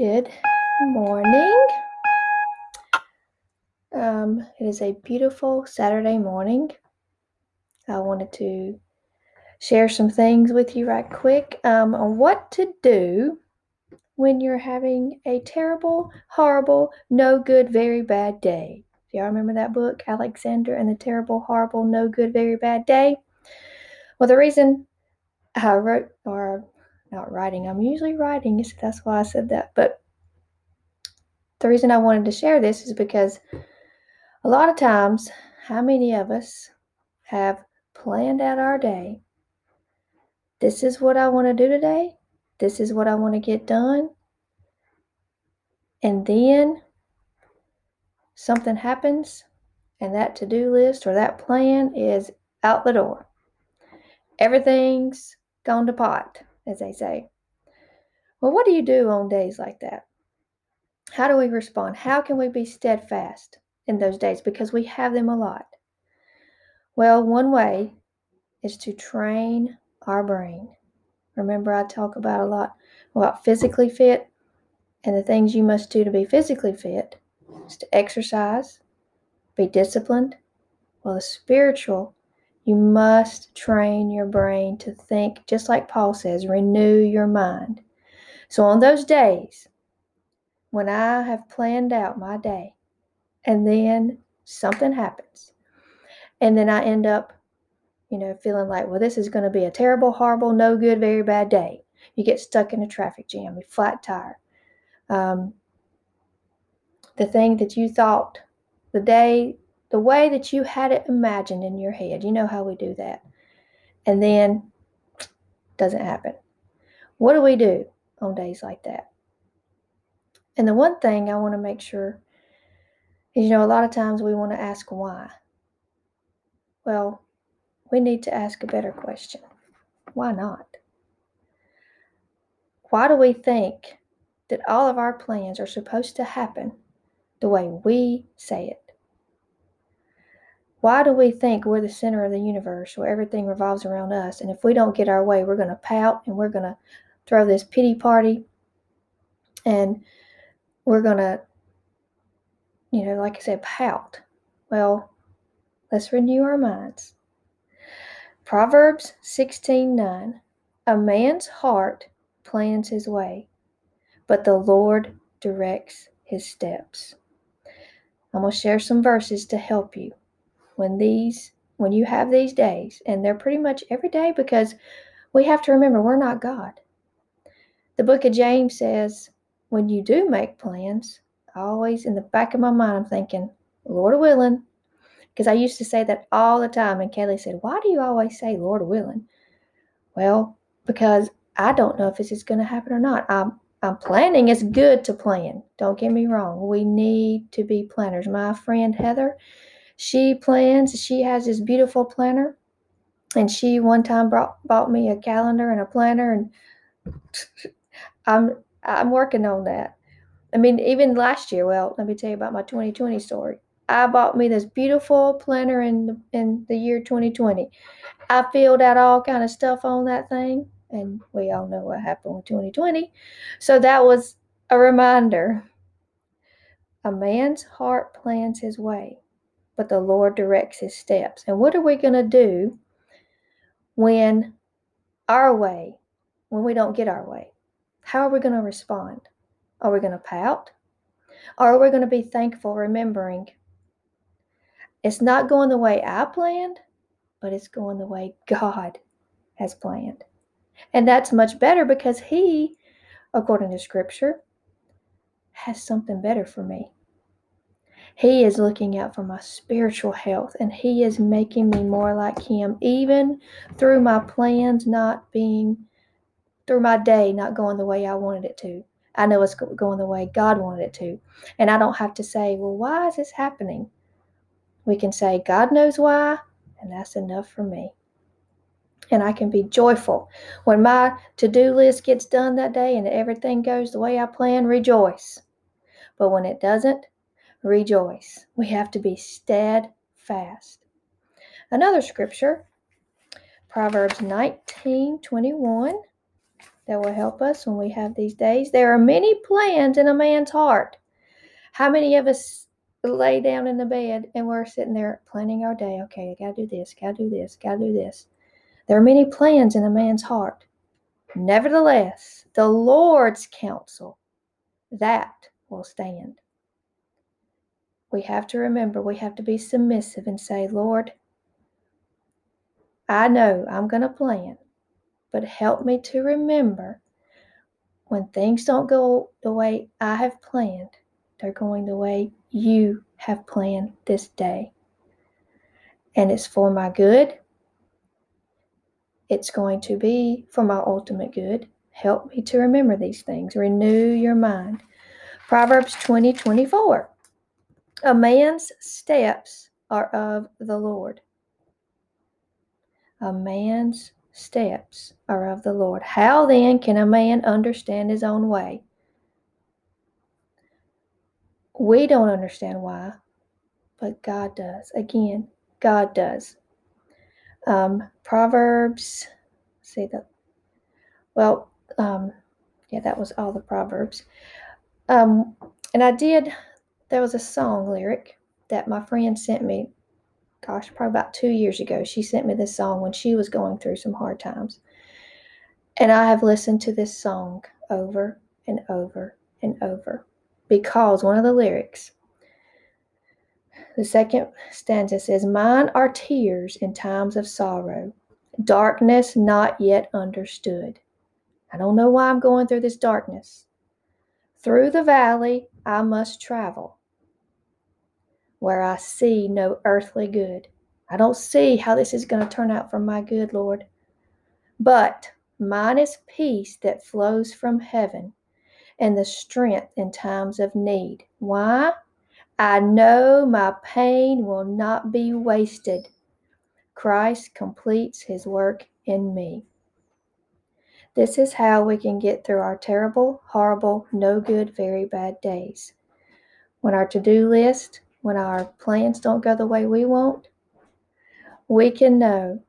Good morning. Um, it is a beautiful Saturday morning. I wanted to share some things with you right quick um, on what to do when you're having a terrible, horrible, no good, very bad day. Do y'all remember that book, Alexander and the Terrible, Horrible, No Good, Very Bad Day? Well, the reason I wrote, or not writing, I'm usually writing, so that's why I said that. But the reason I wanted to share this is because a lot of times, how many of us have planned out our day? This is what I want to do today. This is what I want to get done. And then something happens, and that to do list or that plan is out the door. Everything's gone to pot, as they say. Well, what do you do on days like that? How do we respond? How can we be steadfast in those days? Because we have them a lot. Well, one way is to train our brain. Remember, I talk about a lot about physically fit and the things you must do to be physically fit is to exercise, be disciplined. Well, the spiritual, you must train your brain to think, just like Paul says, renew your mind. So, on those days when I have planned out my day and then something happens, and then I end up, you know, feeling like, well, this is going to be a terrible, horrible, no good, very bad day. You get stuck in a traffic jam, you flat tire. Um, the thing that you thought, the day, the way that you had it imagined in your head. You know how we do that. And then doesn't happen. What do we do on days like that? And the one thing I want to make sure is, you know, a lot of times we want to ask why. Well, we need to ask a better question. Why not? Why do we think that all of our plans are supposed to happen the way we say it. Why do we think we're the center of the universe where everything revolves around us? And if we don't get our way, we're going to pout and we're going to throw this pity party and we're going to, you know, like I said, pout. Well, let's renew our minds. Proverbs 16 9. A man's heart plans his way, but the Lord directs his steps. I'm going to share some verses to help you when these when you have these days and they're pretty much every day because we have to remember we're not God. The book of James says when you do make plans, always in the back of my mind I'm thinking, Lord willing, because I used to say that all the time and Kelly said, "Why do you always say Lord willing?" Well, because I don't know if this is going to happen or not. I'm um, planning is good to plan. Don't get me wrong. We need to be planners. My friend Heather, she plans. She has this beautiful planner, and she one time brought bought me a calendar and a planner, and I'm I'm working on that. I mean, even last year. Well, let me tell you about my 2020 story. I bought me this beautiful planner in the, in the year 2020. I filled out all kind of stuff on that thing and we all know what happened with 2020. So that was a reminder. A man's heart plans his way, but the Lord directs his steps. And what are we going to do when our way, when we don't get our way? How are we going to respond? Are we going to pout? Or are we going to be thankful, remembering it's not going the way I planned, but it's going the way God has planned? And that's much better because He, according to Scripture, has something better for me. He is looking out for my spiritual health and He is making me more like Him, even through my plans not being, through my day not going the way I wanted it to. I know it's going the way God wanted it to. And I don't have to say, well, why is this happening? We can say, God knows why, and that's enough for me and I can be joyful. When my to do list gets done that day and everything goes the way I plan, rejoice. But when it doesn't, rejoice. We have to be steadfast. Another scripture, Proverbs 19 21. that will help us when we have these days. There are many plans in a man's heart. How many of us lay down in the bed and we're sitting there planning our day? Okay, I gotta do this, gotta do this, gotta do this. There are many plans in a man's heart. Nevertheless, the Lord's counsel, that will stand. We have to remember, we have to be submissive and say, Lord, I know I'm going to plan, but help me to remember when things don't go the way I have planned, they're going the way you have planned this day. And it's for my good. It's going to be for my ultimate good. Help me to remember these things. Renew your mind. Proverbs 20 24. A man's steps are of the Lord. A man's steps are of the Lord. How then can a man understand his own way? We don't understand why, but God does. Again, God does. Um, Proverbs, see that. Well, um, yeah, that was all the Proverbs. Um, and I did, there was a song lyric that my friend sent me gosh, probably about two years ago, she sent me this song when she was going through some hard times. And I have listened to this song over and over and over because one of the lyrics, the second stanza says, Mine are tears in times of sorrow, darkness not yet understood. I don't know why I'm going through this darkness. Through the valley I must travel where I see no earthly good. I don't see how this is going to turn out for my good, Lord. But mine is peace that flows from heaven and the strength in times of need. Why? I know my pain will not be wasted. Christ completes his work in me. This is how we can get through our terrible, horrible, no good, very bad days. When our to do list when our plans don't go the way we want, we can know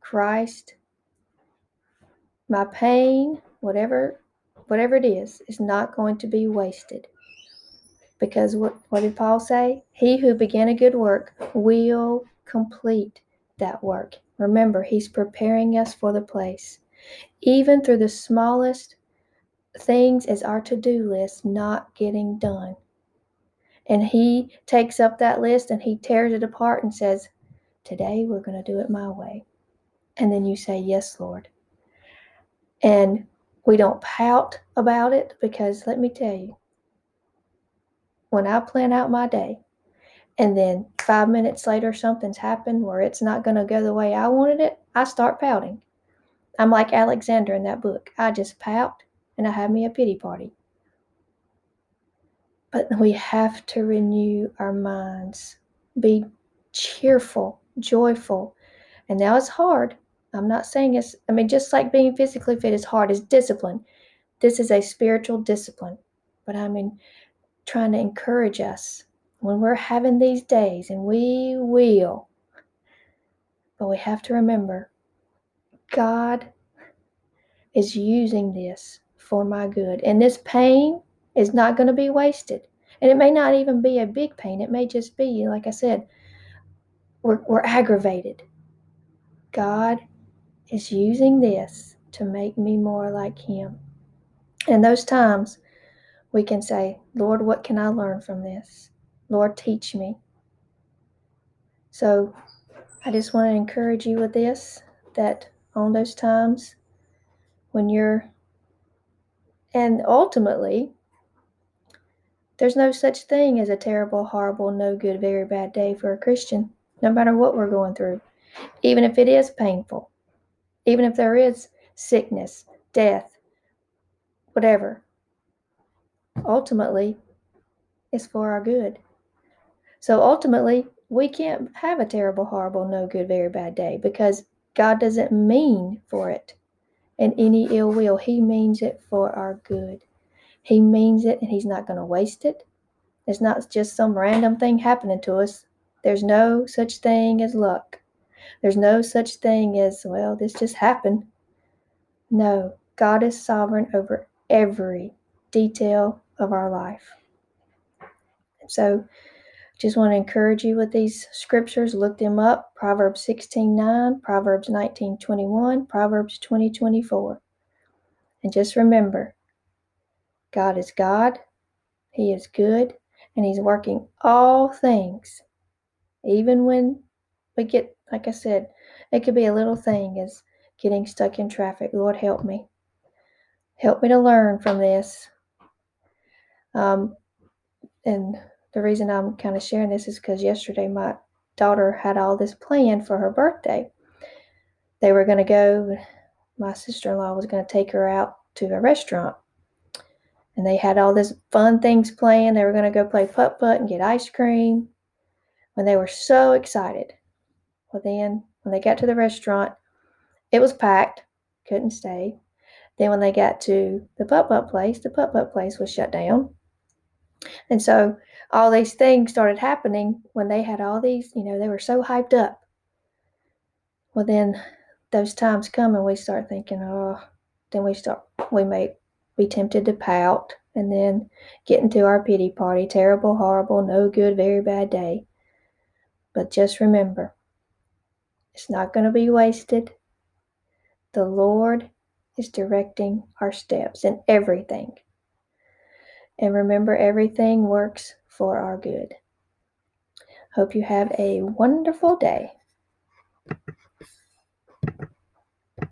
Christ, my pain, whatever whatever it is, is not going to be wasted. Because what, what did Paul say? He who began a good work will complete that work. Remember, he's preparing us for the place. Even through the smallest things as our to do list not getting done and he takes up that list and he tears it apart and says, Today we're going to do it my way. And then you say, Yes, Lord. And we don't pout about it because let me tell you, when I plan out my day and then five minutes later something's happened where it's not going to go the way I wanted it, I start pouting. I'm like Alexander in that book. I just pout and I have me a pity party. But we have to renew our minds, be cheerful, joyful. And now it's hard. I'm not saying it's, I mean, just like being physically fit is hard, is discipline. This is a spiritual discipline. But I mean, trying to encourage us when we're having these days, and we will. But we have to remember God is using this for my good. And this pain is not going to be wasted. And it may not even be a big pain. It may just be, like I said, we're, we're aggravated. God is using this to make me more like Him. And those times we can say, Lord, what can I learn from this? Lord, teach me. So I just want to encourage you with this that on those times when you're, and ultimately, there's no such thing as a terrible, horrible, no good, very bad day for a Christian, no matter what we're going through, even if it is painful, even if there is sickness, death, whatever. Ultimately, it's for our good. So ultimately, we can't have a terrible, horrible, no good, very bad day because God doesn't mean for it and any ill will. He means it for our good. He means it and He's not going to waste it. It's not just some random thing happening to us. There's no such thing as luck. There's no such thing as, well, this just happened. No, God is sovereign over every detail of our life. And so, just want to encourage you with these scriptures. Look them up. Proverbs 16 9, Proverbs 19 21, Proverbs 20 24. And just remember God is God, He is good, and He's working all things. Even when we get, like I said, it could be a little thing as getting stuck in traffic. Lord, help me. Help me to learn from this. Um, and the reason I'm kind of sharing this is because yesterday my daughter had all this planned for her birthday. They were going to go, my sister in law was going to take her out to a restaurant. And they had all this fun things planned. They were going to go play putt putt and get ice cream. When they were so excited. Well, then when they got to the restaurant, it was packed, couldn't stay. Then when they got to the putt putt place, the putt putt place was shut down. And so all these things started happening when they had all these, you know, they were so hyped up. Well, then those times come and we start thinking, oh, then we start, we may be tempted to pout and then get into our pity party terrible, horrible, no good, very bad day. But just remember, it's not going to be wasted. The Lord is directing our steps in everything. And remember, everything works for our good. Hope you have a wonderful day.